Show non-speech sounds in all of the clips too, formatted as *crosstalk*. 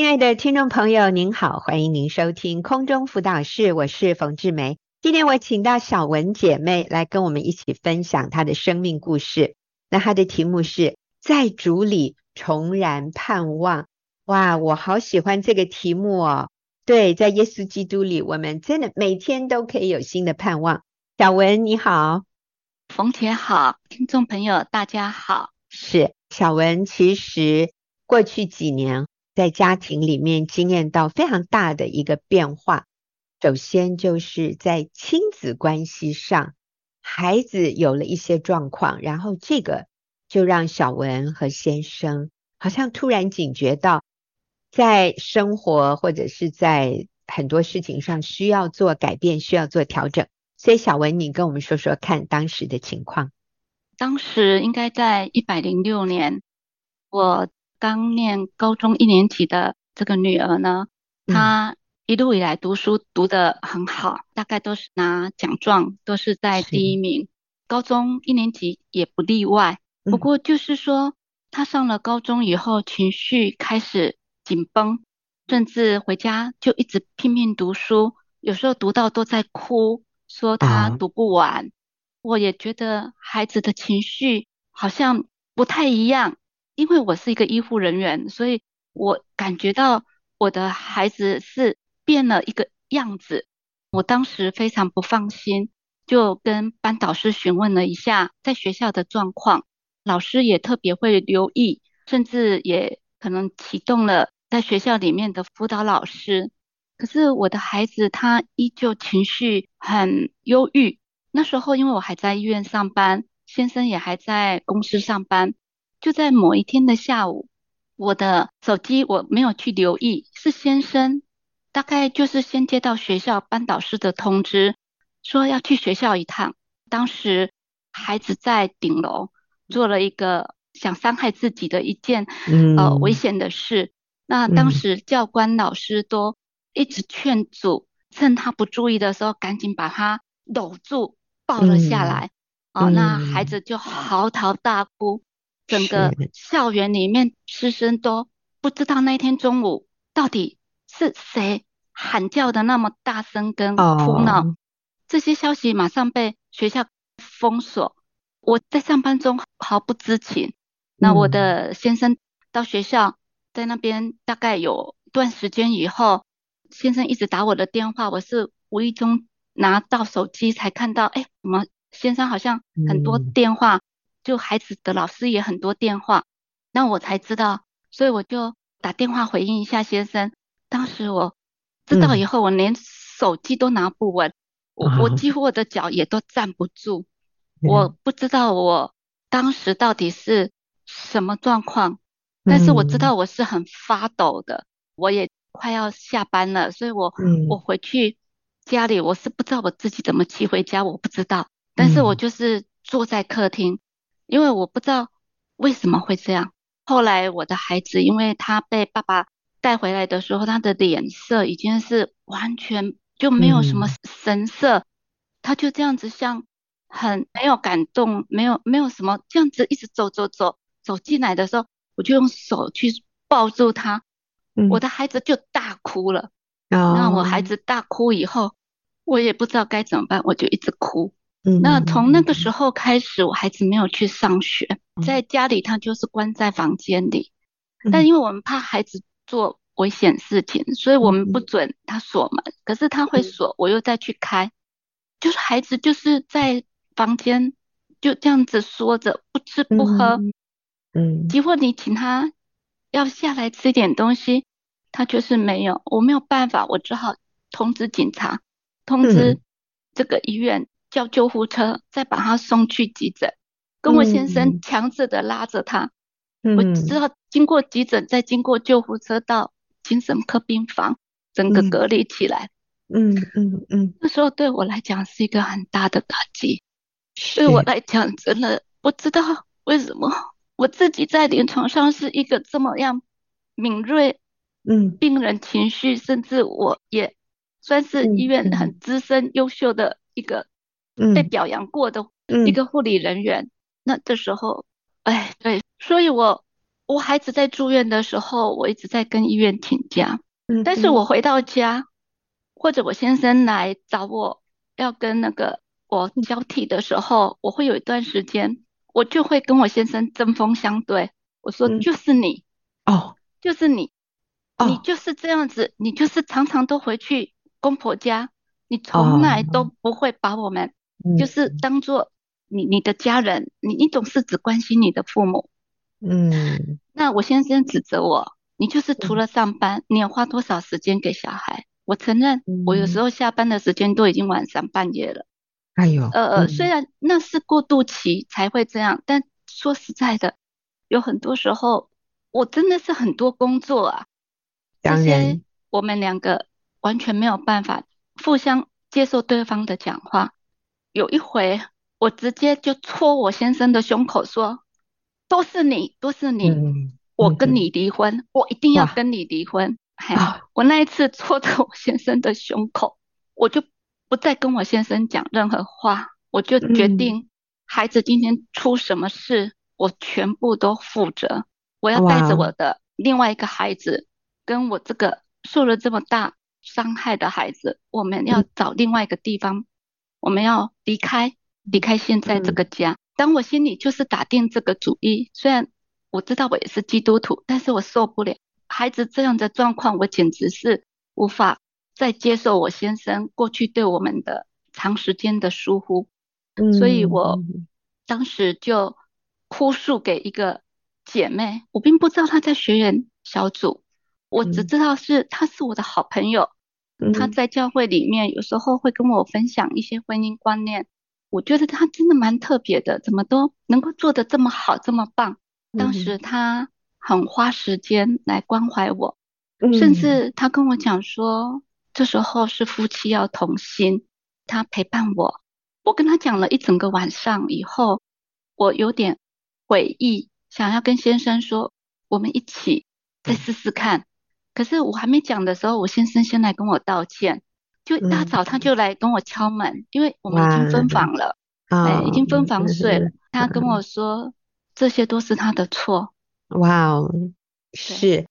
亲爱的听众朋友，您好，欢迎您收听空中辅导室，我是冯志梅。今天我请到小文姐妹来跟我们一起分享她的生命故事。那她的题目是在主里重燃盼望。哇，我好喜欢这个题目哦。对，在耶稣基督里，我们真的每天都可以有新的盼望。小文你好，冯姐好，听众朋友大家好。是小文，其实过去几年在家庭里面经验到非常大的一个变化。首先就是在亲子关系上，孩子有了一些状况，然后这个就让小文和先生好像突然警觉到，在生活或者是在很多事情上需要做改变，需要做调整。所以小文，你跟我们说说看当时的情况。当时应该在一百零六年，我刚念高中一年级的这个女儿呢，她、嗯。一路以来读书读得很好，大概都是拿奖状，都是在第一名。高中一年级也不例外。不过就是说，她上了高中以后，情绪开始紧绷，甚至回家就一直拼命读书，有时候读到都在哭，说她读不完。我也觉得孩子的情绪好像不太一样，因为我是一个医护人员，所以我感觉到我的孩子是。变了一个样子，我当时非常不放心，就跟班导师询问了一下在学校的状况。老师也特别会留意，甚至也可能启动了在学校里面的辅导老师。可是我的孩子他依旧情绪很忧郁。那时候因为我还在医院上班，先生也还在公司上班。就在某一天的下午，我的手机我没有去留意，是先生。大概就是先接到学校班导师的通知，说要去学校一趟。当时孩子在顶楼做了一个想伤害自己的一件呃危险的事。那当时教官老师都一直劝阻，趁他不注意的时候，赶紧把他搂住抱了下来。哦，那孩子就嚎啕大哭，整个校园里面师生都不知道那天中午到底。是谁喊叫的那么大声跟哭闹？Oh. 这些消息马上被学校封锁。我在上班中毫不知情。那我的先生到学校，在那边大概有一段时间以后，先生一直打我的电话，我是无意中拿到手机才看到，哎，怎么先生好像很多电话，就孩子的老师也很多电话，那我才知道，所以我就打电话回应一下先生。当时我知道以后，我连手机都拿不稳，我我。几乎我的脚也都站不住，我不知道我当时到底是什么状况，但是我知道我是很发抖的，我也快要下班了，所以我我回去家里，我是不知道我自己怎么骑回家，我不知道，但是我就是坐在客厅，因为我不知道为什么会这样。后来我的孩子，因为他被爸爸。带回来的时候，他的脸色已经是完全就没有什么神色，嗯、他就这样子像很没有感动，没有没有什么这样子一直走走走走进来的时候，我就用手去抱住他，嗯、我的孩子就大哭了。哦、那我孩子大哭以后，我也不知道该怎么办，我就一直哭。嗯、那从那个时候开始，我孩子没有去上学，在家里他就是关在房间里，嗯、但因为我们怕孩子。做危险事情，所以我们不准他锁门。嗯、可是他会锁，我又再去开。就是孩子就是在房间就这样子缩着，不吃不喝。嗯，几乎你请他要下来吃点东西，他就是没有。我没有办法，我只好通知警察，通知这个医院叫救护车，再把他送去急诊。跟我先生强制的拉着他。嗯我知道经过急诊，再经过救护车到精神科病房，整个隔离起来。嗯嗯嗯，嗯，那时候对我来讲是一个很大的打击，对我来讲真的不知道为什么我自己在临床上是一个这么样敏锐，嗯，病人情绪，甚至我也算是医院很资深优秀的一个被表扬过的一个护理人员。那这时候，哎，对。所以我，我我孩子在住院的时候，我一直在跟医院请假。嗯，但是我回到家，或者我先生来找我要跟那个我交替的时候，我会有一段时间，我就会跟我先生针锋相对。我说：“就是你哦，就是你，你就是这样子，你就是常常都回去公婆家，你从来都不会把我们就是当做你你的家人，你你总是只关心你的父母。”嗯，那我先生指责我，你就是除了上班，你要花多少时间给小孩？我承认，我有时候下班的时间都已经晚上半夜了。哎呦，呃呃，虽然那是过渡期才会这样，但说实在的，有很多时候我真的是很多工作啊。当然，我们两个完全没有办法互相接受对方的讲话。有一回，我直接就戳我先生的胸口说。都是你，都是你，嗯、我跟你离婚，嗯，我一定要跟你离婚。哎，我那一次戳着我先生的胸口，我就不再跟我先生讲任何话，我就决定，孩子今天出什么事，嗯，我全部都负责。我要带着我的另外一个孩子，跟我这个受了这么大伤害的孩子，我们要找另外一个地方，嗯，我们要离开，离开现在这个家。嗯当我心里就是打定这个主意，虽然我知道我也是基督徒，但是我受不了。孩子这样的状况，我简直是无法再接受我先生过去对我们的长时间的疏忽，嗯，所以我当时就哭诉给一个姐妹，我并不知道她在学员小组，我只知道是她是我的好朋友，她在教会里面有时候会跟我分享一些婚姻观念。我觉得他真的蛮特别的，怎么都能够做得这么好，这么棒。当时他很花时间来关怀我，嗯，甚至他跟我讲说，这时候是夫妻要同心，他陪伴我。我跟他讲了一整个晚上以后，我有点悔意，想要跟先生说，我们一起再试试看。可是我还没讲的时候，我先生先来跟我道歉。就一大早他就来跟我敲门，嗯、因为我们已经分房了，哎，已经分房睡了。他跟我说，这些都是他的错。哇哦，是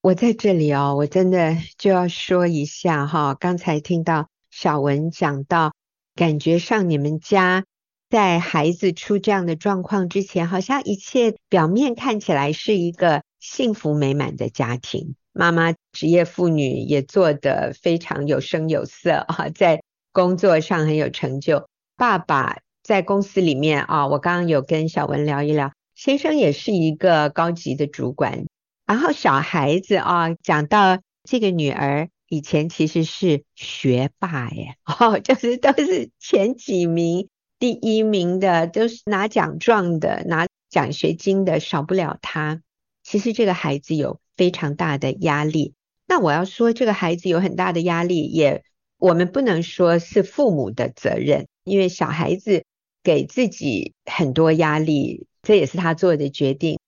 我在这里哦，我真的就要说一下哈，刚才听到小文讲到，感觉上你们家在孩子出这样的状况之前，好像一切表面看起来是一个幸福美满的家庭。妈妈职业妇女也做得非常有声有色啊，在工作上很有成就。爸爸在公司里面啊，我刚刚有跟小文聊一聊，先生也是一个高级的主管。然后小孩子啊，讲到这个女儿以前其实是学霸耶，哦，*laughs* 就是都是前几名、第一名的，都是拿奖状的、拿奖学金的，少不了她。其实这个孩子有。非常大的压力。那我要说，这个孩子有很大的压力，也我们不能说是父母的责任，因为小孩子给自己很多压力，这也是他做的决定。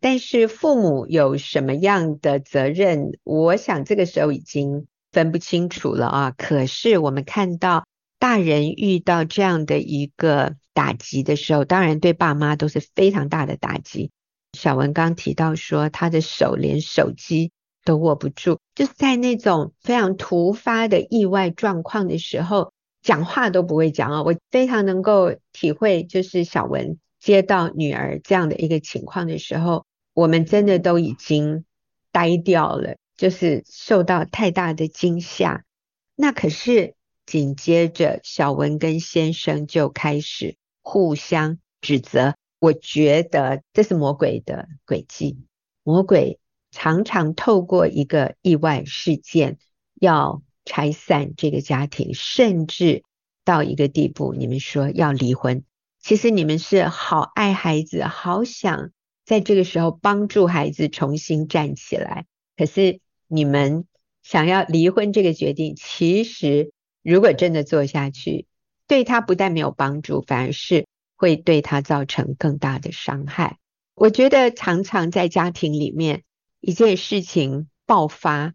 但是父母有什么样的责任，我想这个时候已经分不清楚了啊。可是我们看到大人遇到这样的一个打击的时候，当然对爸妈都是非常大的打击。小文刚提到说，他的手连手机都握不住，就是在那种非常突发的意外状况的时候，讲话都不会讲啊。我非常能够体会，就是小文接到女儿这样的一个情况的时候，我们真的都已经呆掉了，就是受到太大的惊吓。那可是紧接着，小文跟先生就开始互相指责。我觉得这是魔鬼的诡计，魔鬼常常透过一个意外事件要拆散这个家庭，甚至到一个地步，你们说要离婚，其实你们是好爱孩子，好想在这个时候帮助孩子重新站起来，可是你们想要离婚这个决定，其实如果真的做下去，对他不但没有帮助，反而是。会对他造成更大的伤害。我觉得常常在家庭里面，一件事情爆发，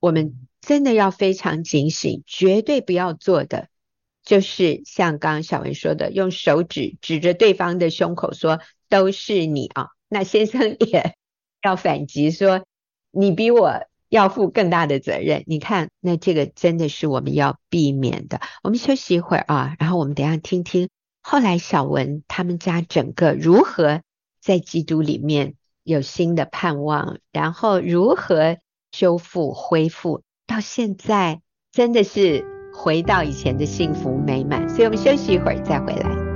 我们真的要非常警醒，绝对不要做的，就是像刚刚小文说的，用手指指着对方的胸口说：“都是你啊！”那先生也 *laughs* 要反击说，你比我要负更大的责任。你看，那这个真的是我们要避免的。我们休息一会儿啊，然后我们等下听听后来小文他们家整个如何在基督里面有新的盼望，然后如何修复恢复，到现在真的是回到以前的幸福美满。所以我们休息一会儿再回来。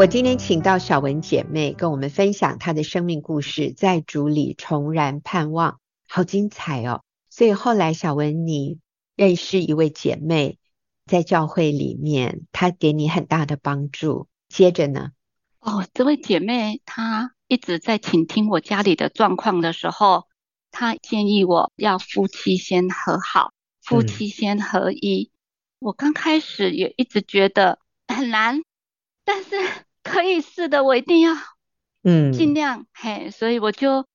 我今天请到小文姐妹跟我们分享她的生命故事，在主里重燃盼望，好精彩哦！所以后来小文你认识一位姐妹，在教会里面，她给你很大的帮助。接着呢？哦，这位姐妹她一直在倾听我家里的状况的时候，她建议我要夫妻先和好，夫妻先合一。我刚开始也一直觉得很难，但是。可以是的，我一定要，嗯，尽量嘿，所以我就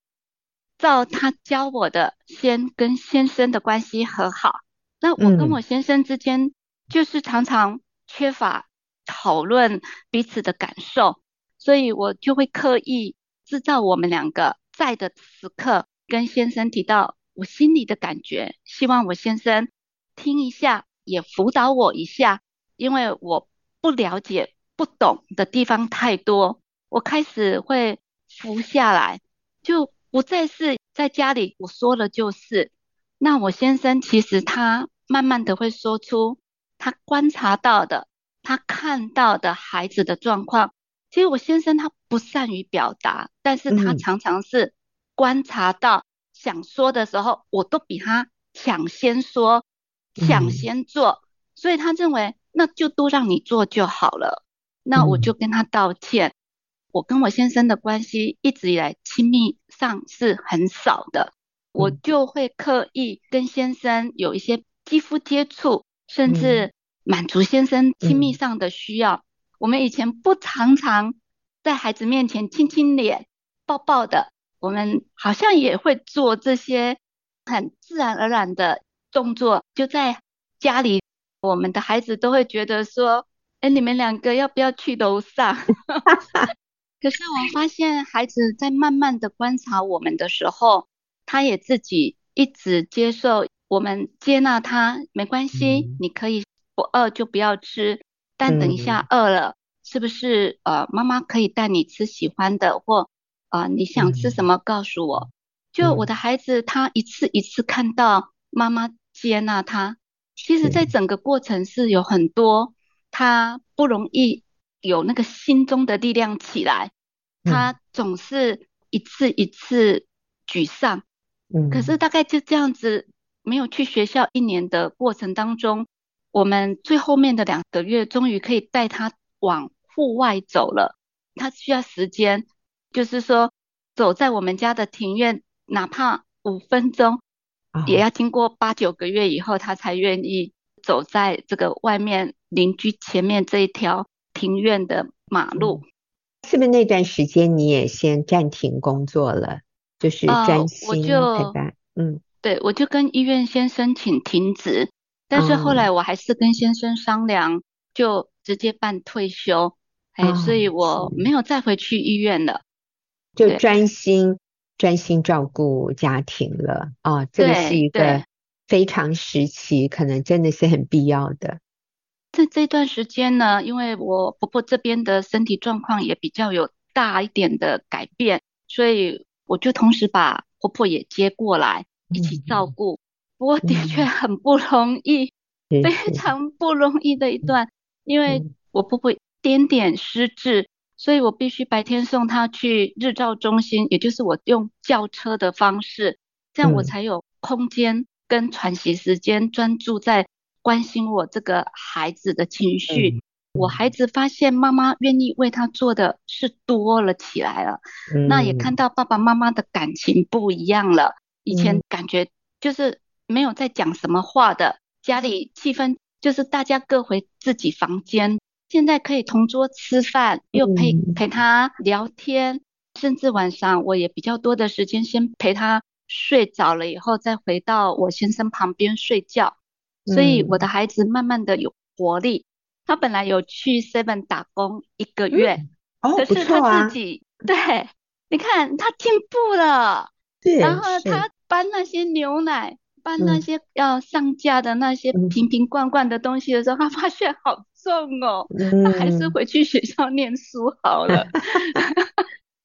照他教我的，先跟先生的关系和好。那我跟我先生之间就是常常缺乏讨论彼此的感受，所以我就会刻意制造我们两个在的时刻，跟先生提到我心里的感觉，希望我先生听一下，也辅导我一下，因为我不了解。不懂的地方太多，我开始会浮下来，就不再是在家里我说了就是。那我先生其实他慢慢的会说出他观察到的，他看到的孩子的状况。其实我先生他不善于表达，但是他常常是观察到想说的时候，我都比他抢先说，抢先做，所以他认为那就都让你做就好了。那我就跟他道歉。我跟我先生的关系一直以来亲密上是很少的，我就会刻意跟先生有一些肌肤接触，甚至满足先生亲密上的需要。我们以前不常常在孩子面前亲亲脸、抱抱的，我们好像也会做这些很自然而然的动作。就在家里，我们的孩子都会觉得说。哎，你们两个要不要去楼上？*laughs* *laughs* 可是我发现孩子在慢慢的观察我们的时候，他也自己一直接受我们，接纳他，没关系，嗯、你可以不饿就不要吃，但等一下饿了，嗯、是不是？呃，妈妈可以带你吃喜欢的，或啊、呃，你想吃什么告诉我。就我的孩子，他一次一次看到妈妈接纳他，其实在整个过程是有很多。他不容易有那个心中的力量起来，他总是一次一次沮丧。嗯，可是大概就这样子，没有去学校一年的过程当中，我们最后面的两个月，终于可以带他往户外走了。他需要时间，就是说走在我们家的庭院，哪怕五分钟，也要经过八九个月以后，他才愿意走在这个外面。邻居前面这一条庭院的马路，是不是那段时间你也先暂停工作了？就是专心陪伴。嗯，对，我就跟医院先申请停职，但是后来我还是跟先生商量，就直接办退休。哎，所以我没有再回去医院了，就专心专心照顾家庭了。啊，这个是一个非常时期，可能真的是很必要的。在这段时间呢，因为我婆婆这边的身体状况也比较有大一点的改变，所以我就同时把婆婆也接过来一起照顾。不过的确很不容易，*laughs* 非常不容易的一段，因为我婆婆点点失智，所以我必须白天送她去日照中心，也就是我用轿车的方式，这样我才有空间跟喘息时间专注在。关心我这个孩子的情绪，嗯、我孩子发现妈妈愿意为他做的事多了起来了，嗯、那也看到爸爸妈妈的感情不一样了。以前感觉就是没有在讲什么话的，家里气氛就是大家各回自己房间，现在可以同桌吃饭，又陪陪他聊天，甚至晚上我也比较多的时间先陪他睡着了以后再回到我先生旁边睡觉，所以我的孩子慢慢的有活力。他本来有去 Seven 打工一个月，嗯哦、可是他自己、啊、对，你看他进步了，然后他搬那些牛奶。搬那些要上架的那些瓶瓶罐罐的东西的时候，嗯、他发现好重哦，嗯、他还是回去学校念书好了。*laughs*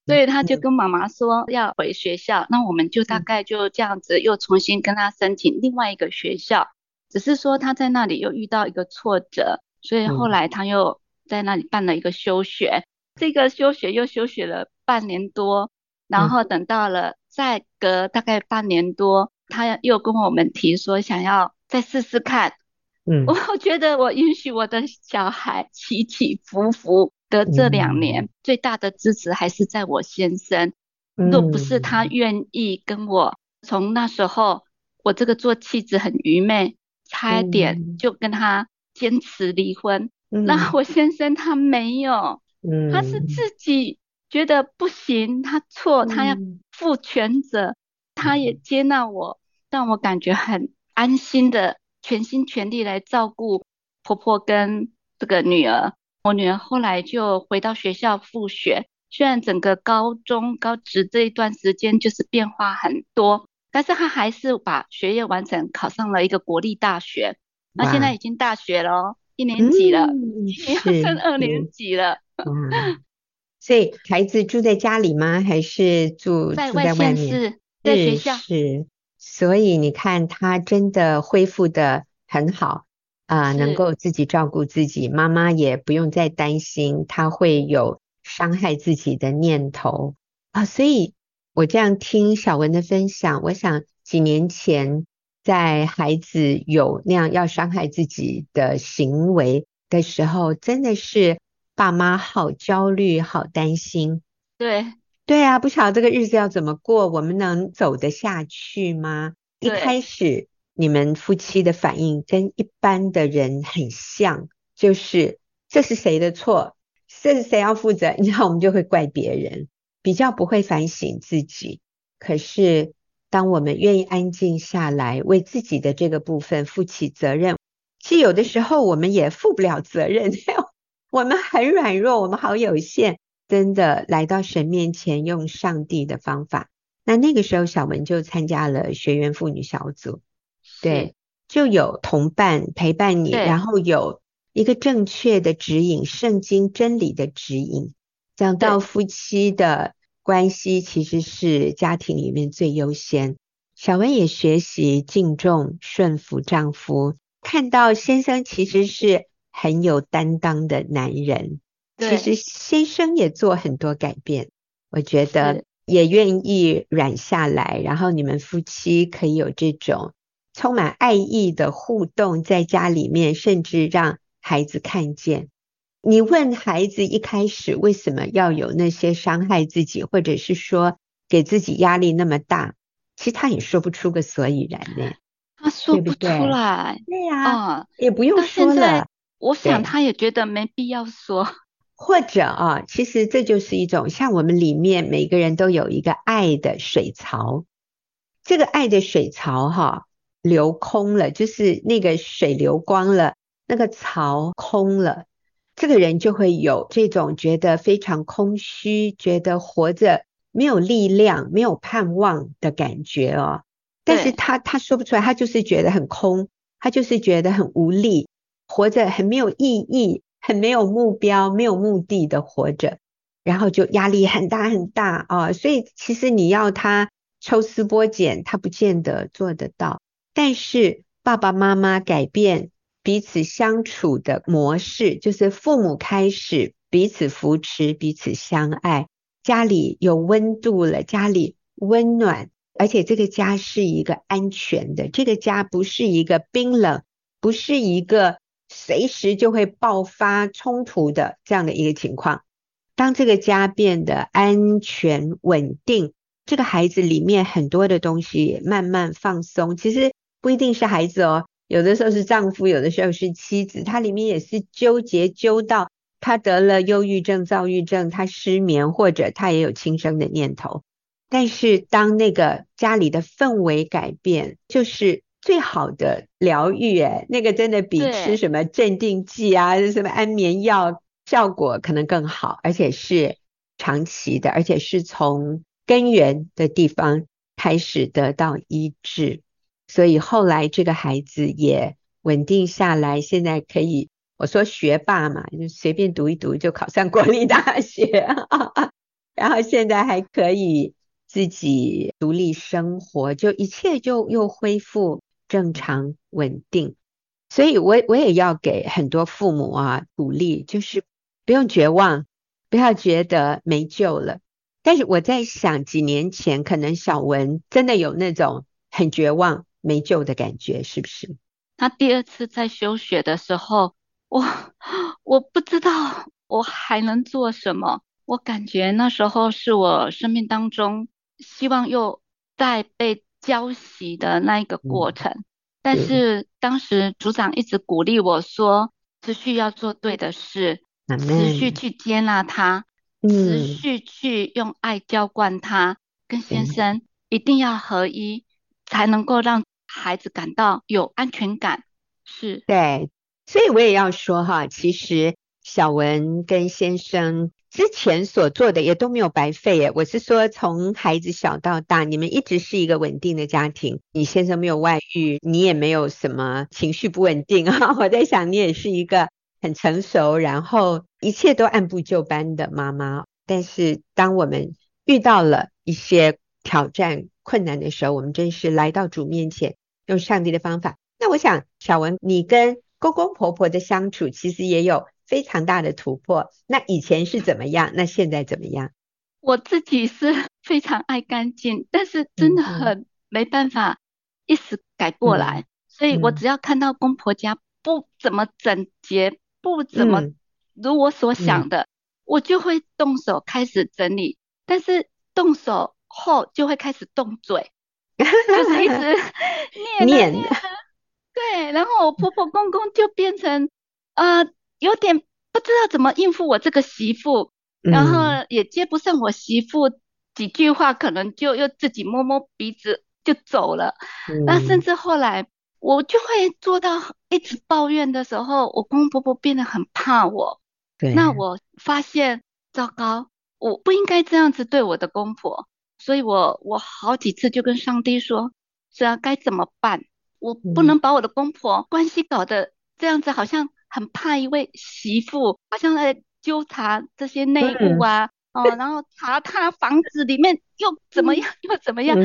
所以他就跟妈妈说要回学校，那我们就大概就这样子又重新跟他申请另外一个学校。只是说他在那里又遇到一个挫折，所以后来他又在那里办了一个休学，这个休学又休学了半年多，然后等到了再隔大概半年多。他又跟我们提说想要再试试看，嗯，*laughs* 我觉得我允许我的小孩起起伏伏的这两年，嗯、最大的支持还是在我先生。若不是他愿意跟我，从那时候我这个做妻子很愚昧，差一点就跟他坚持离婚。嗯、那我先生他没有，嗯、他是自己觉得不行，他错，他要负全责，嗯、他也接纳我。让我感觉很安心的，全心全力来照顾婆婆跟这个女儿。我女儿后来就回到学校复学，虽然整个高中高职这一段时间就是变化很多，但是她还是把学业完成，考上了一个国立大学。那现在已经大学了，一年级了，今年要升二年级了。所以孩子住在家里吗？还是住在外面？是在学校。是。所以你看，他真的恢复的很好啊，呃、能够自己照顾自己，妈妈也不用再担心他会有伤害自己的念头啊。所以我这样听小文的分享，我想几年前在孩子有那样要伤害自己的行为的时候，真的是爸妈好焦虑、好担心。对。对啊，不晓得这个日子要怎么过，我们能走得下去吗？一开始你们夫妻的反应跟一般的人很像，就是这是谁的错，这是谁要负责，你知道我们就会怪别人，比较不会反省自己。可是当我们愿意安静下来，为自己的这个部分负起责任，其实有的时候我们也负不了责任，我们很软弱，我们好有限。真的来到神面前，用上帝的方法。那那个时候，小文就参加了学员妇女小组，对，就有同伴陪伴你，然后有一个正确的指引，圣经真理的指引。讲到夫妻的关系，其实是家庭里面最优先。小文也学习敬重、顺服丈夫，看到先生其实是很有担当的男人。其实先生也做很多改变，我觉得也愿意软下来，然后你们夫妻可以有这种充满爱意的互动，在家里面，甚至让孩子看见。你问孩子一开始为什么要有那些伤害自己，或者是说给自己压力那么大，其实他也说不出个所以然呢。他说不出来，对呀，嗯，也不用说了。我想他也觉得没必要说。或者啊，其实这就是一种像我们里面每个人都有一个爱的水槽，这个爱的水槽哈、啊、流空了，就是那个水流光了，那个槽空了，这个人就会有这种觉得非常空虚，觉得活着没有力量、没有盼望的感觉哦。但是他他说不出来，他就是觉得很空，他就是觉得很无力，活着很没有意义。很没有目标、没有目的的活着，然后就压力很大很大啊！所以其实你要他抽丝剥茧，他不见得做得到。但是爸爸妈妈改变彼此相处的模式，就是父母开始彼此扶持、彼此相爱，家里有温度了，家里温暖，而且这个家是一个安全的，这个家不是一个冰冷，不是一个。随时就会爆发冲突的这样的一个情况。当这个家变得安全稳定，这个孩子里面很多的东西慢慢放松。其实不一定是孩子哦，有的时候是丈夫，有的时候是妻子，他里面也是纠结纠到他得了忧郁症、躁郁症，他失眠，或者他也有轻生的念头。但是当那个家里的氛围改变，就是最好的疗愈。哎，那个真的比吃什么镇定剂啊、什么安眠药效果可能更好，而且是长期的，而且是从根源的地方开始得到医治。所以后来这个孩子也稳定下来，现在可以，我说学霸嘛，就随便读一读就考上国立大学，*laughs* 然后现在还可以自己独立生活，就一切就又恢复正常稳定。所以我我也要给很多父母啊鼓励，就是不用绝望，不要觉得没救了。但是我在想，几年前可能小文真的有那种很绝望。没救的感觉是不是？他第二次在休学的时候，我我不知道我还能做什么。我感觉那时候是我生命当中希望又再被浇熄的那一个过程。嗯、但是当时组长一直鼓励我说，持续要做对的事，嗯、持续去接纳他，嗯、持续去用爱浇灌他，跟先生一定要合一，才能够让。孩子感到有安全感，是对，所以我也要说哈，其实小文跟先生之前所做的也都没有白费耶。我是说，从孩子小到大，你们一直是一个稳定的家庭。你先生没有外遇，你也没有什么情绪不稳定啊。*laughs* 我在想，你也是一个很成熟，然后一切都按部就班的妈妈。但是，当我们遇到了一些挑战、困难的时候，我们真是来到主面前。用上帝的方法，那我想小文，你跟公公婆婆的相处其实也有非常大的突破。那以前是怎么样？那现在怎么样？我自己是 *laughs* 非常爱干净，但是真的很没办法一时改过来。嗯、所以我只要看到公婆家不怎么整洁，不怎么如我所想的，嗯、我就会动手开始整理。但是动手后就会开始动嘴。*laughs* 就是一直 *laughs* 念念，念对，然后我婆婆公公就变成呃有点不知道怎么应付我这个媳妇，然后也接不上我媳妇几句话，可能就又自己摸摸鼻子就走了。那甚至后来我就会做到一直抱怨的时候，我公公婆婆变得很怕我。对，那我发现糟糕，我不应该这样子对我的公婆。所以我我好几次就跟上帝说，是啊，该怎么办？我不能把我的公婆关系搞得这样子，好像很怕一位媳妇，好像在纠察这些内务啊，哦，然后查他房子里面又怎么样 *laughs* 又怎么样，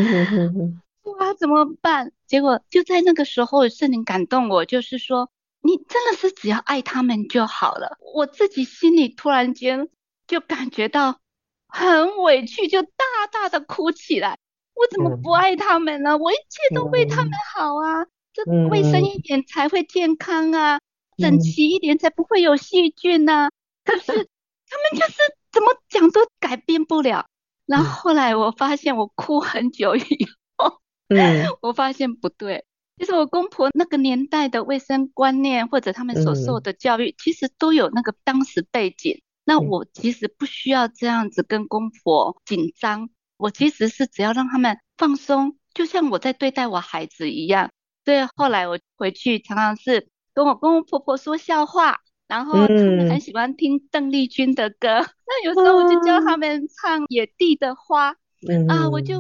哇，怎么办？结果就在那个时候，圣灵感动我，就是说，你真的是只要爱他们就好了。我自己心里突然间就感觉到。很委屈，就大大的哭起来。我怎么不爱他们呢？我一切都为他们好啊，这卫生一点才会健康啊，整齐一点才不会有细菌啊。可是他们就是怎么讲都改变不了。然后后来我发现，我哭很久以后，嗯，*laughs* 我发现不对，就是我公婆那个年代的卫生观念，或者他们所受的教育，其实都有那个当时背景。那我其实不需要这样子跟公婆紧张，我其实是只要让他们放松，就像我在对待我孩子一样。所以后来我回去常常是跟我公公婆婆说笑话，然后他们很喜欢听邓丽君的歌，嗯、*laughs* 那有时候我就教他们唱《野地的花》，嗯、啊，我就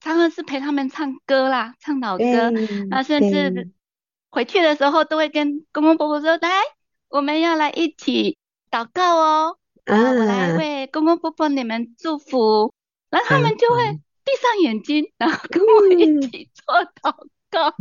常常是陪他们唱歌啦，唱老歌，嗯、啊，甚至回去的时候都会跟公公婆婆说，来，我们要来一起祷告哦。啊，我来为公公婆婆你们祝福，然后他们就会闭上眼睛，然后跟我一起做祷告。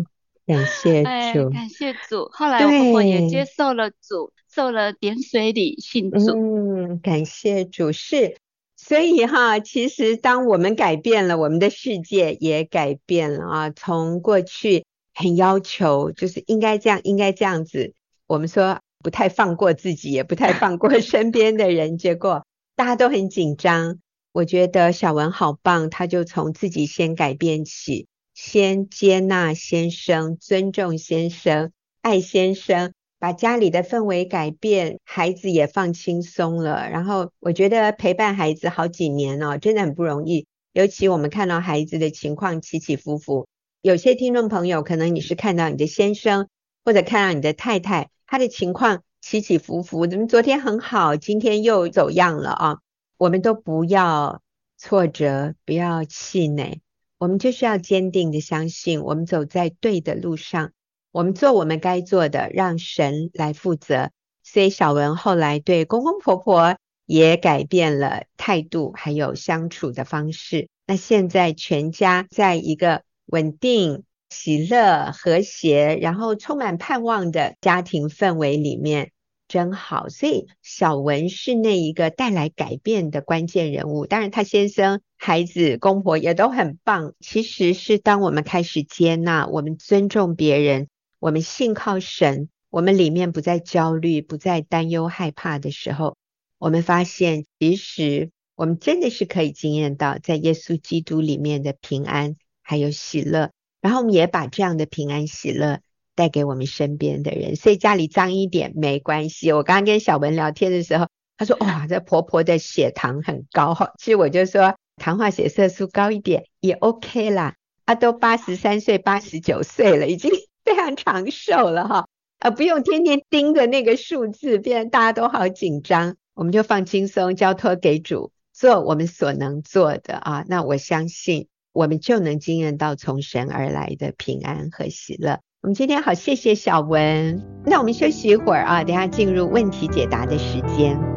感谢 *laughs* 主，感谢主。后来我婆婆也接受了主，受了点水礼信主。嗯，感谢主。是，所以哈，其实当我们改变了，我们的世界也改变了啊。从过去很要求，就是应该这样，应该这样子，我们说。不太放过自己，*laughs* 也不太放过 *laughs* 身边的人，结果大家都很紧张。我觉得小文好棒，他就从自己先改变起，先接纳先生，尊重先生，爱先生，把家里的氛围改变，孩子也放轻松了。然后我觉得陪伴孩子好几年哦，真的很不容易。尤其我们看到孩子的情况起起伏伏，有些听众朋友可能你是看到你的先生或者看到你的太太，他的情况起起伏伏，怎么昨天很好，今天又走样了啊？我们都不要挫折，不要气馁，我们就是要坚定的相信，我们走在对的路上，我们做我们该做的，让神来负责。所以小文后来对公公婆婆也改变了态度，还有相处的方式。那现在全家在一个稳定、喜乐、和谐，然后充满盼望的家庭氛围里面，真好。所以小文是那一个带来改变的关键人物。当然，他先生、孩子、公婆也都很棒。其实是当我们开始接纳，我们尊重别人，我们信靠神。我们里面不再焦虑，不再担忧害怕的时候，我们发现，其实我们真的是可以经验到在耶稣基督里面的平安还有喜乐，然后我们也把这样的平安喜乐带给我们身边的人。所以家里脏一点没关系。我刚刚跟小文聊天的时候，他说：“哇，这婆婆的血糖很高哈。”其实我就说，糖化血色素高一点也 OK 啦。她都八十三岁、八十九岁了，已经 *laughs* 非常长寿了哈。呃，不用天天盯着那个数字，变得大家都好紧张。我们就放轻松，交托给主，做我们所能做的啊。那我相信，我们就能经验到从神而来的平安和喜乐。我们今天好，谢谢小文。那我们休息一会儿啊，等下进入问题解答的时间。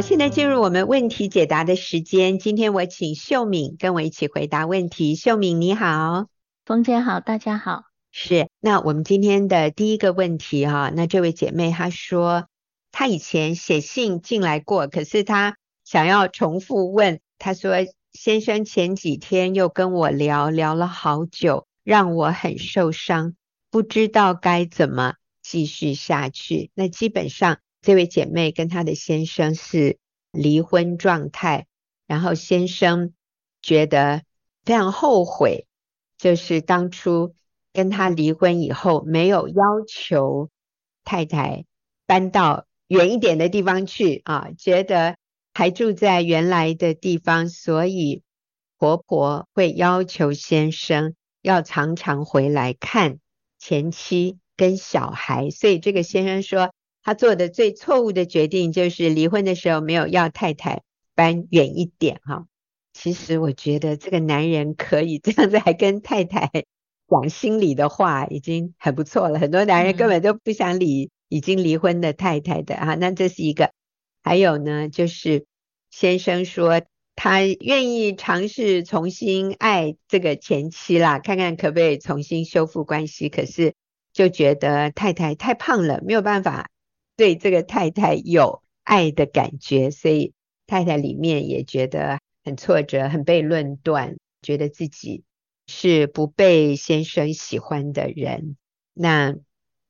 好，现在进入我们问题解答的时间。今天我请秀敏跟我一起回答问题。秀敏你好，冯姐好，大家好。是，那我们今天的第一个问题哈，那这位姐妹她说，她以前写信进来过，可是她想要重复问。她说，先生前几天又跟我聊聊了好久，让我很受伤，不知道该怎么继续下去。那基本上。这位姐妹跟她的先生是离婚状态，然后先生觉得非常后悔，就是当初跟他离婚以后没有要求太太搬到远一点的地方去啊，觉得还住在原来的地方，所以婆婆会要求先生要常常回来看前妻跟小孩，所以这个先生说。他做的最错误的决定就是离婚的时候没有要太太搬远一点哈。其实我觉得这个男人可以这样子还跟太太讲心里的话，已经很不错了。很多男人根本都不想理已经离婚的太太的哈。那这是一个。还有呢，就是先生说他愿意尝试重新爱这个前妻啦，看看可不可以重新修复关系。可是就觉得太太太胖了，没有办法。对这个太太有爱的感觉，所以太太里面也觉得很挫折，很被论断，觉得自己是不被先生喜欢的人。那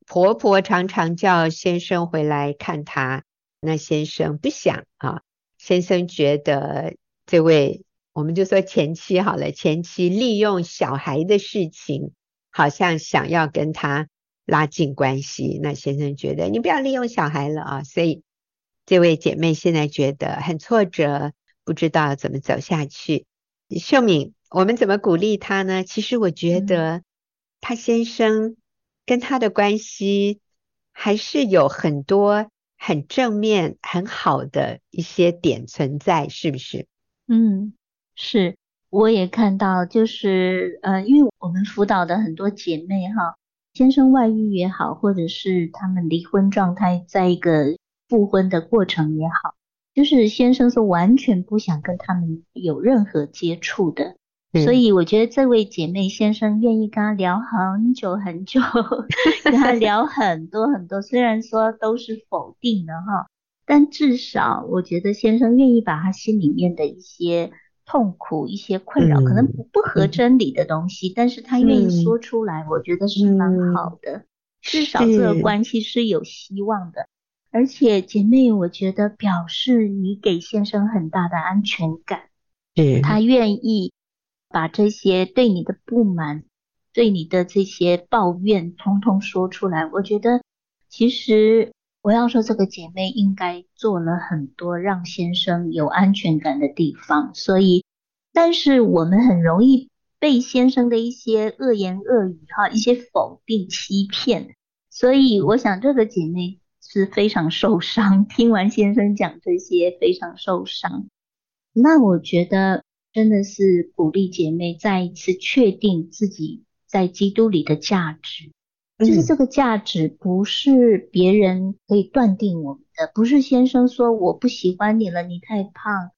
婆婆常常叫先生回来看她，那先生不想啊。先生觉得这位我们就说前妻好了，前妻利用小孩的事情，好像想要跟他。拉近关系，那先生觉得你不要利用小孩了啊，所以这位姐妹现在觉得很挫折，不知道怎么走下去。秀敏，我们怎么鼓励她呢？其实我觉得她先生跟她的关系还是有很多很正面、很好的一些点存在，是不是？嗯，是，我也看到，就是呃，因为我们辅导的很多姐妹哈。先生外遇也好，或者是他们离婚状态，在一个复婚的过程也好，就是先生是完全不想跟他们有任何接触的。嗯、所以我觉得这位姐妹先生愿意跟他聊很久很久，*laughs* 跟他聊很多很多，虽然说都是否定的哈，但至少我觉得先生愿意把他心里面的一些。痛苦一些困扰，可能不不合真理的东西，嗯、但是他愿意说出来，嗯、我觉得是蛮好的。嗯、至少这个关系是有希望的。而且姐妹，我觉得表示你给先生很大的安全感。嗯，他愿意把这些对你的不满、对你的这些抱怨，通通说出来。我觉得，其实我要说，这个姐妹应该做了很多让先生有安全感的地方。所以，但是我们很容易被先生的一些恶言恶语、哈一些否定欺骗。所以，我想这个姐妹是非常受伤，听完先生讲这些，非常受伤。那我觉得。真的是鼓励姐妹再一次确定自己在基督里的价值，就是这个价值不是别人可以断定我们的，不是先生说我不喜欢你了，你太胖，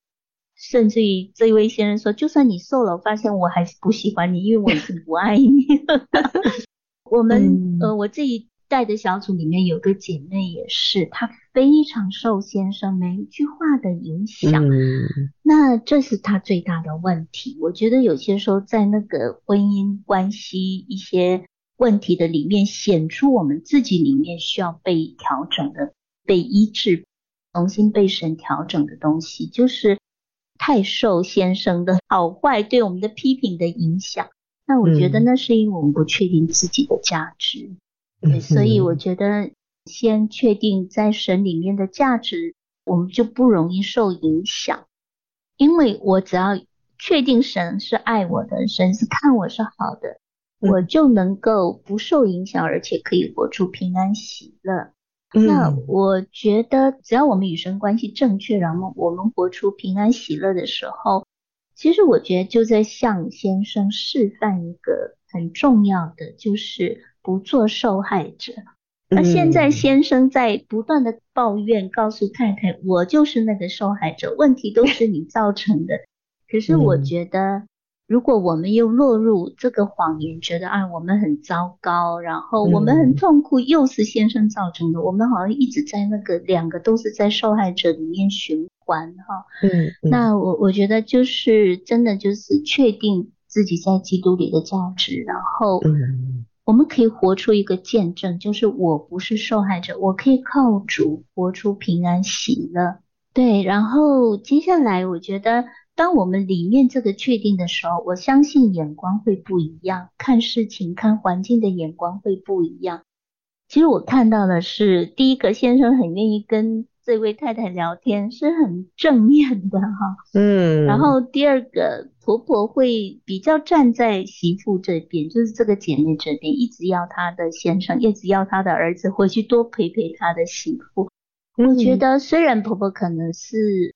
甚至于这一位先生说，就算你瘦了，我发现我还是不喜欢你，因为我已经不爱你了。*laughs* 我们呃，我这一代的小组里面有个姐妹也是，她非常受先生每一句话的影响，嗯，那这是她最大的问题。我觉得有些时候在那个婚姻关系一些问题的里面，显出我们自己里面需要被调整的、被医治、重新被神调整的东西，就是太受先生的好坏对我们的批评的影响。那我觉得那是因为我们不确定自己的价值。对，所以我觉得先确定在神里面的价值，我们就不容易受影响。因为我只要确定神是爱我的，神是看我是好的，我就能够不受影响，而且可以活出平安喜乐。那我觉得只要我们与神关系正确，然后我们活出平安喜乐的时候，其实我觉得就在向先生示范一个很重要的，就是。不做受害者。那现在先生在不断的抱怨，告诉太太，我就是那个受害者，问题都是你造成的。可是我觉得，如果我们又落入这个谎言，觉得啊，我们很糟糕，然后我们很痛苦，又是先生造成的，我们好像一直在那个两个都是在受害者里面循环哈。嗯，那我我觉得就是真的就是确定自己在基督里的价值，然后嗯。我们可以活出一个见证，就是我不是受害者，我可以靠主活出平安喜乐。对，然后接下来我觉得，当我们里面这个确定的时候，我相信眼光会不一样，看事情、看环境的眼光会不一样。其实我看到的是，第一个先生很愿意跟这位太太聊天，是很正面的哈。嗯，然后第二个。婆婆会比较站在媳妇这边，就是这个姐妹这边，一直要她的先生，一直要她的儿子回去多陪陪她的媳妇。嗯。我觉得虽然婆婆可能是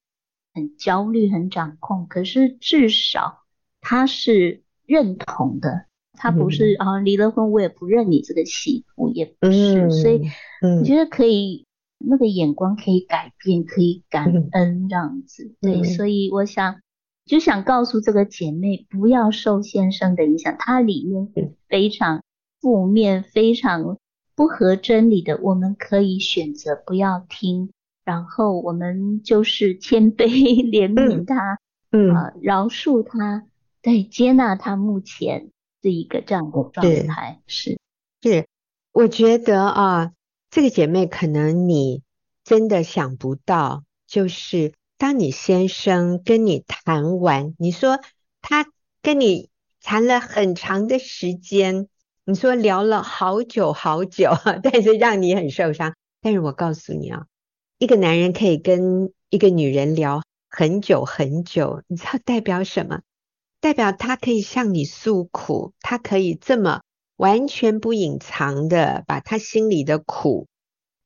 很焦虑、很掌控，可是至少她是认同的，她不是啊离了婚我也不认你这个媳妇，也不是。所以我觉得可以，那个眼光可以改变，可以感恩这样子。对，所以我想。就想告诉这个姐妹，不要受先生的影响，他里面非常负面、非常不合真理的。我们可以选择不要听，然后我们就是谦卑、*laughs* 怜悯他，嗯，啊，饶恕他，对，接纳他目前是一个这样的状态。是是，我觉得啊，这个姐妹可能你真的想不到，就是。当你先生跟你谈完，你说他跟你谈了很长的时间，你说聊了好久好久，但是让你很受伤。但是我告诉你啊，一个男人可以跟一个女人聊很久很久，你知道代表什么？代表他可以向你诉苦，他可以这么完全不隐藏的把他心里的苦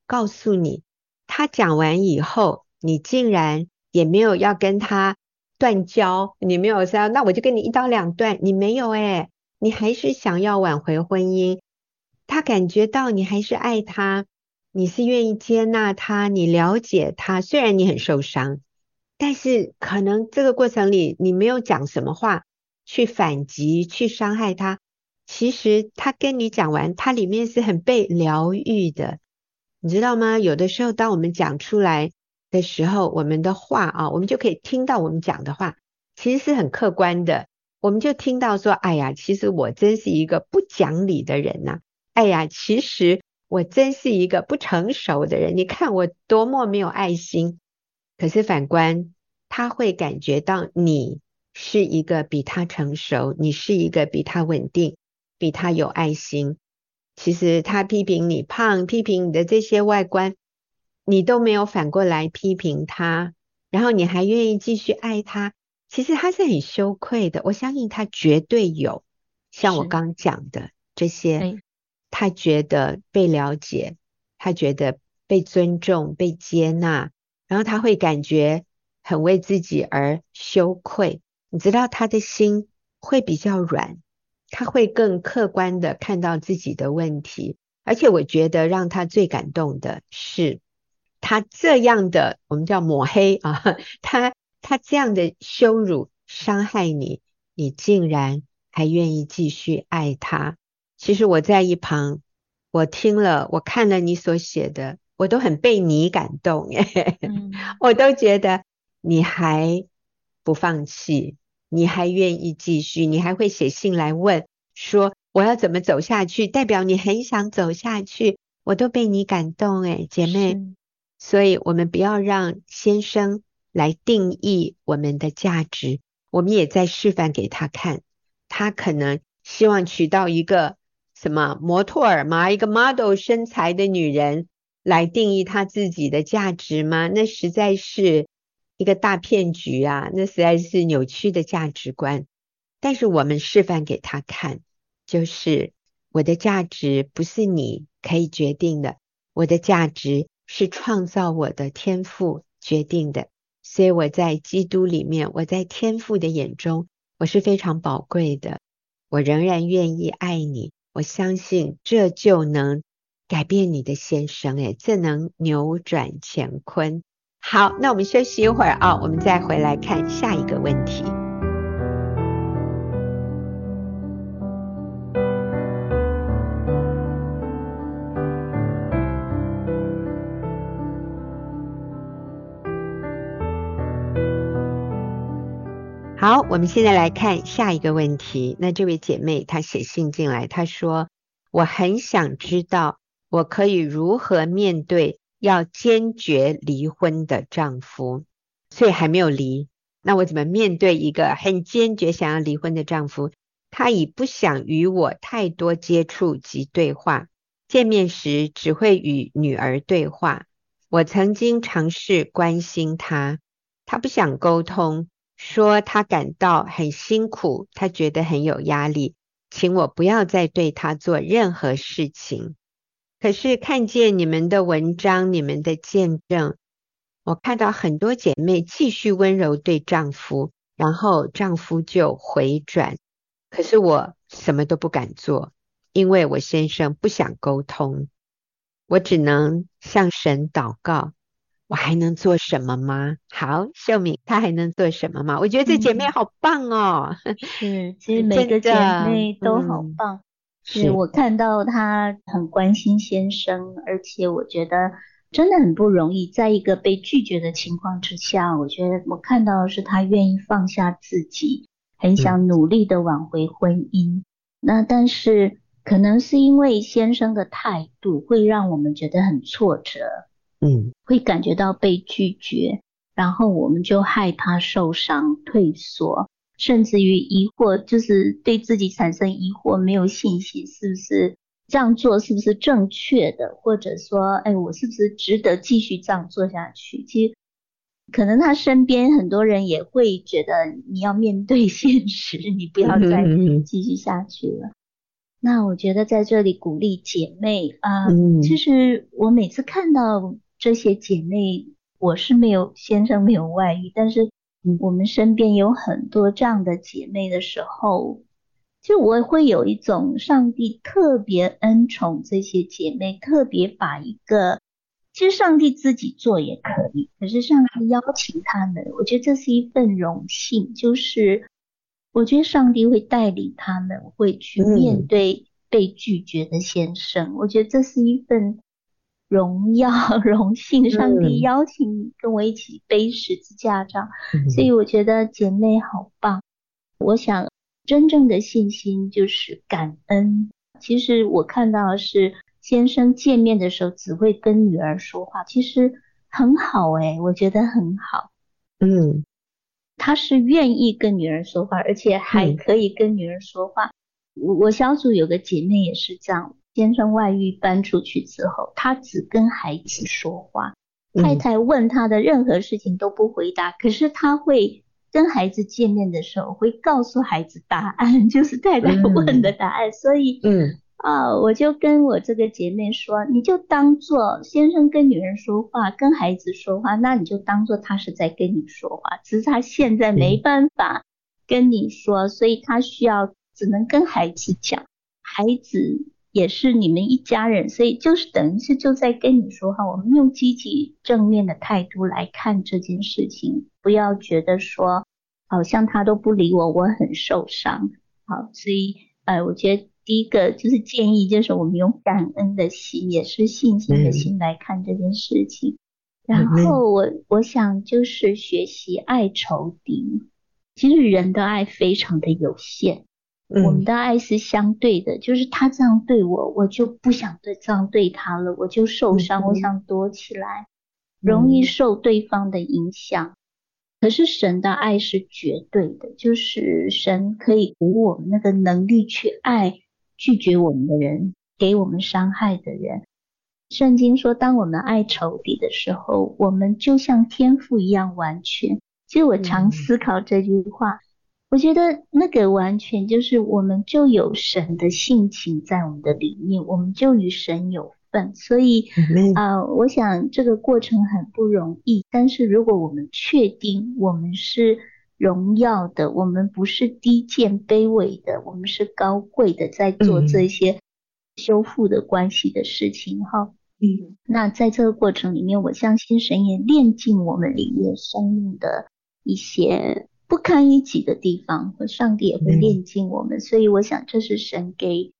告诉你。他讲完以后，你竟然。也没有要跟他断交，你没有说，那我就跟你一刀两断，你没有诶，你还是想要挽回婚姻，他感觉到你还是爱他，你是愿意接纳他，你了解他，虽然你很受伤，但是可能这个过程里你没有讲什么话去反击，去伤害他，其实他跟你讲完，他里面是很被疗愈的，你知道吗？有的时候当我们讲出来。的时候，我们的话啊，我们就可以听到我们讲的话，其实是很客观的。我们就听到说，哎呀，其实我真是一个不讲理的人呐、啊。哎呀，其实我真是一个不成熟的人。你看我多么没有爱心。可是反观，他会感觉到你是一个比他成熟，你是一个比他稳定、比他有爱心。其实他批评你胖，批评你的这些外观，你都没有反过来批评他，然后你还愿意继续爱他。其实他是很羞愧的，我相信他绝对有像我刚讲的这些，他觉得被了解，他觉得被尊重、被接纳，然后他会感觉很为自己而羞愧。你知道他的心会比较软，他会更客观的看到自己的问题，而且我觉得让他最感动的是，他这样的我们叫抹黑啊，*laughs* 他。他这样的羞辱、伤害你，你竟然还愿意继续爱他。其实我在一旁，我听了，我看了你所写的，我都很被你感动耶。嗯、*laughs* 我都觉得你还不放弃，你还愿意继续，你还会写信来问说我要怎么走下去，代表你很想走下去。我都被你感动诶，姐妹。所以我们不要让先生。来定义我们的价值，我们也在示范给他看。他可能希望娶到一个什么模特儿吗？一个 model 身材的女人来定义他自己的价值吗？那实在是一个大骗局啊！那实在是扭曲的价值观。但是我们示范给他看，就是我的价值不是你可以决定的，我的价值是创造我的天赋决定的。所以我在基督里面，我在天父的眼中，我是非常宝贵的。我仍然愿意爱你，我相信这就能改变你的先生，诶，这能扭转乾坤。好，那我们休息一会儿啊，我们再回来看下一个问题。好，我们现在来看下一个问题。那这位姐妹她写信进来，她说：“我很想知道，我可以如何面对要坚决离婚的丈夫？所以还没有离，那我怎么面对一个很坚决想要离婚的丈夫？他已不想与我太多接触及对话，见面时只会与女儿对话。我曾经尝试关心他，他不想沟通。”说他感到很辛苦，他觉得很有压力，请我不要再对他做任何事情。可是看见你们的文章，你们的见证，我看到很多姐妹继续温柔对丈夫，然后丈夫就回转。可是我什么都不敢做，因为我先生不想沟通，我只能向神祷告。我还能做什么吗？好，秀敏，她还能做什么吗？我觉得这姐妹好棒哦。嗯、是，*laughs* 其实每个姐妹都好棒。嗯、是我看到她很关心先生，而且我觉得真的很不容易，在一个被拒绝的情况之下，我觉得我看到的是她愿意放下自己，很想努力的挽回婚姻。嗯、那但是可能是因为先生的态度，会让我们觉得很挫折。嗯，会感觉到被拒绝，然后我们就害怕受伤、退缩，甚至于疑惑，就是对自己产生疑惑，没有信心，是不是这样做是不是正确的？或者说，哎，我是不是值得继续这样做下去？其实，可能他身边很多人也会觉得，你要面对现实，你不要再继续下去了。那我觉得在这里鼓励姐妹啊，呃嗯、其实我每次看到。这些姐妹，我是没有先生没有外遇，但是我们身边有很多这样的姐妹的时候，就我会有一种上帝特别恩宠这些姐妹，特别把一个，其实上帝自己做也可以，可是上帝邀请他们，我觉得这是一份荣幸，就是我觉得上帝会带领他们，会去面对被拒绝的先生，我觉得这是一份。荣耀、*laughs* 荣幸，上帝邀请你跟我一起背十字架上，嗯、所以我觉得姐妹好棒。我想真正的信心就是感恩。其实我看到的是先生见面的时候只会跟女儿说话，其实很好诶、欸，我觉得很好。嗯，他是愿意跟女儿说话，而且还可以跟女儿说话。我、嗯、我小组有个姐妹也是这样，先生外遇搬出去之后，他只跟孩子说话，嗯、太太问他的任何事情都不回答，可是他会跟孩子见面的时候会告诉孩子答案，*laughs* 就是太太问的答案，嗯、所以嗯。啊，我就跟我这个姐妹说，你就当做先生跟女人说话，跟孩子说话，那你就当做他是在跟你说话，只是他现在没办法跟你说，所以他需要只能跟孩子讲，孩子也是你们一家人，所以就是等于是就在跟你说哈。我们用积极正面的态度来看这件事情，不要觉得说好像他都不理我，我很受伤。好，所以呃，我觉得。第一个就是建议，就是我们用感恩的心，也是信心的心来看这件事情。嗯、然后我我想就是学习爱仇敌。其实人的爱非常的有限，嗯、我们的爱是相对的，就是他这样对我，我就不想对这样对他了，我就受伤，嗯、我想躲起来，容易受对方的影响。嗯、可是神的爱是绝对的，就是神可以给我们那个能力去爱。拒绝我们的人，给我们伤害的人。圣经说，当我们爱仇敌的时候，我们就像天赋一样完全。其实我常思考这句话，嗯、我觉得那个完全就是我们就有神的性情在我们的里面，我们就与神有份。所以啊、呃，我想这个过程很不容易，但是如果我们确定我们是。荣耀的，我们不是低贱卑微的，我们是高贵的，在做这些修复的关系的事情哈。嗯，那在这个过程里面，我相信神也炼尽我们里面生命的一些不堪一击的地方，和上帝也会炼净我们。嗯、所以我想，这是神给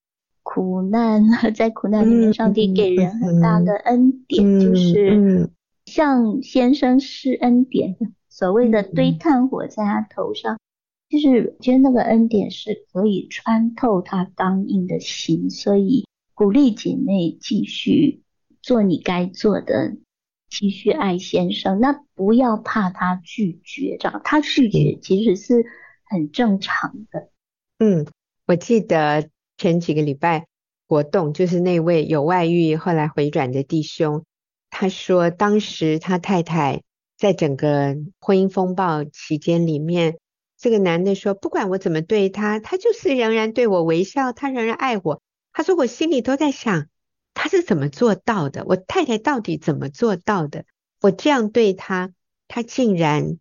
苦难，*laughs* 在苦难里面，上帝给人很大的恩典，嗯、就是向先生施恩典。所谓的堆炭火在他头上，就是觉得那个恩典是可以穿透他刚硬的心，所以鼓励姐妹继续做你该做的，继续爱先生。那不要怕他拒绝，这样他拒绝其实是很正常的。嗯，我记得前几个礼拜活动，就是那位有外遇后来回转的弟兄，他说当时他太太。在整个婚姻风暴期间里面，这个男的说：“不管我怎么对他，他就是仍然对我微笑，他仍然爱我。”他说：“我心里都在想，他是怎么做到的？我太太到底怎么做到的？我这样对他，他竟然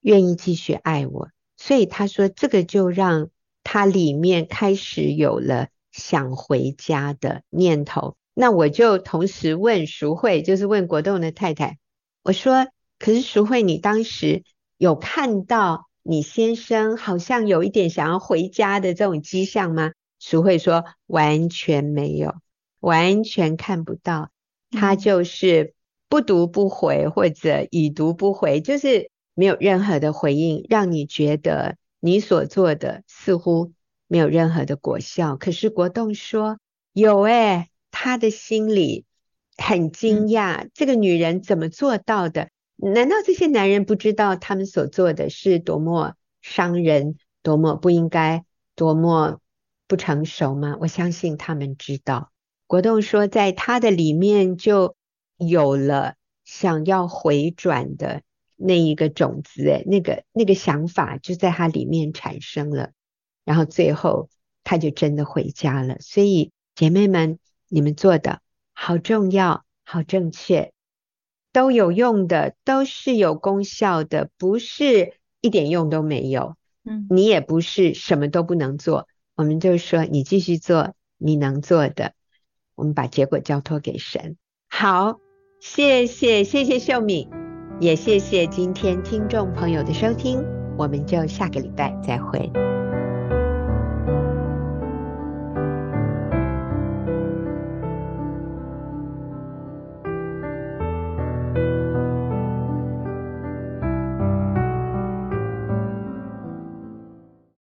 愿意继续爱我。”所以他说，这个就让他里面开始有了想回家的念头。那我就同时问淑慧，就是问国栋的太太，我说。可是淑慧，你当时有看到你先生好像有一点想要回家的这种迹象吗？淑慧说完全没有，完全看不到，他就是不读不回或者已读不回，就是没有任何的回应，让你觉得你所做的似乎没有任何的果效。可是国栋说有诶、欸，他的心里很惊讶，这个女人怎么做到的？难道这些男人不知道他们所做的是多么伤人、多么不应该、多么不成熟吗？我相信他们知道。国栋说，在他的里面就有了想要回转的那一个种子，诶，那个那个想法就在他里面产生了，然后最后他就真的回家了。所以姐妹们，你们做的好重要，好正确。都有用的，都是有功效的，不是一点用都没有。嗯，你也不是什么都不能做。我们就说，你继续做你能做的，我们把结果交托给神。好，谢谢谢谢秀敏，也谢谢今天听众朋友的收听，我们就下个礼拜再会。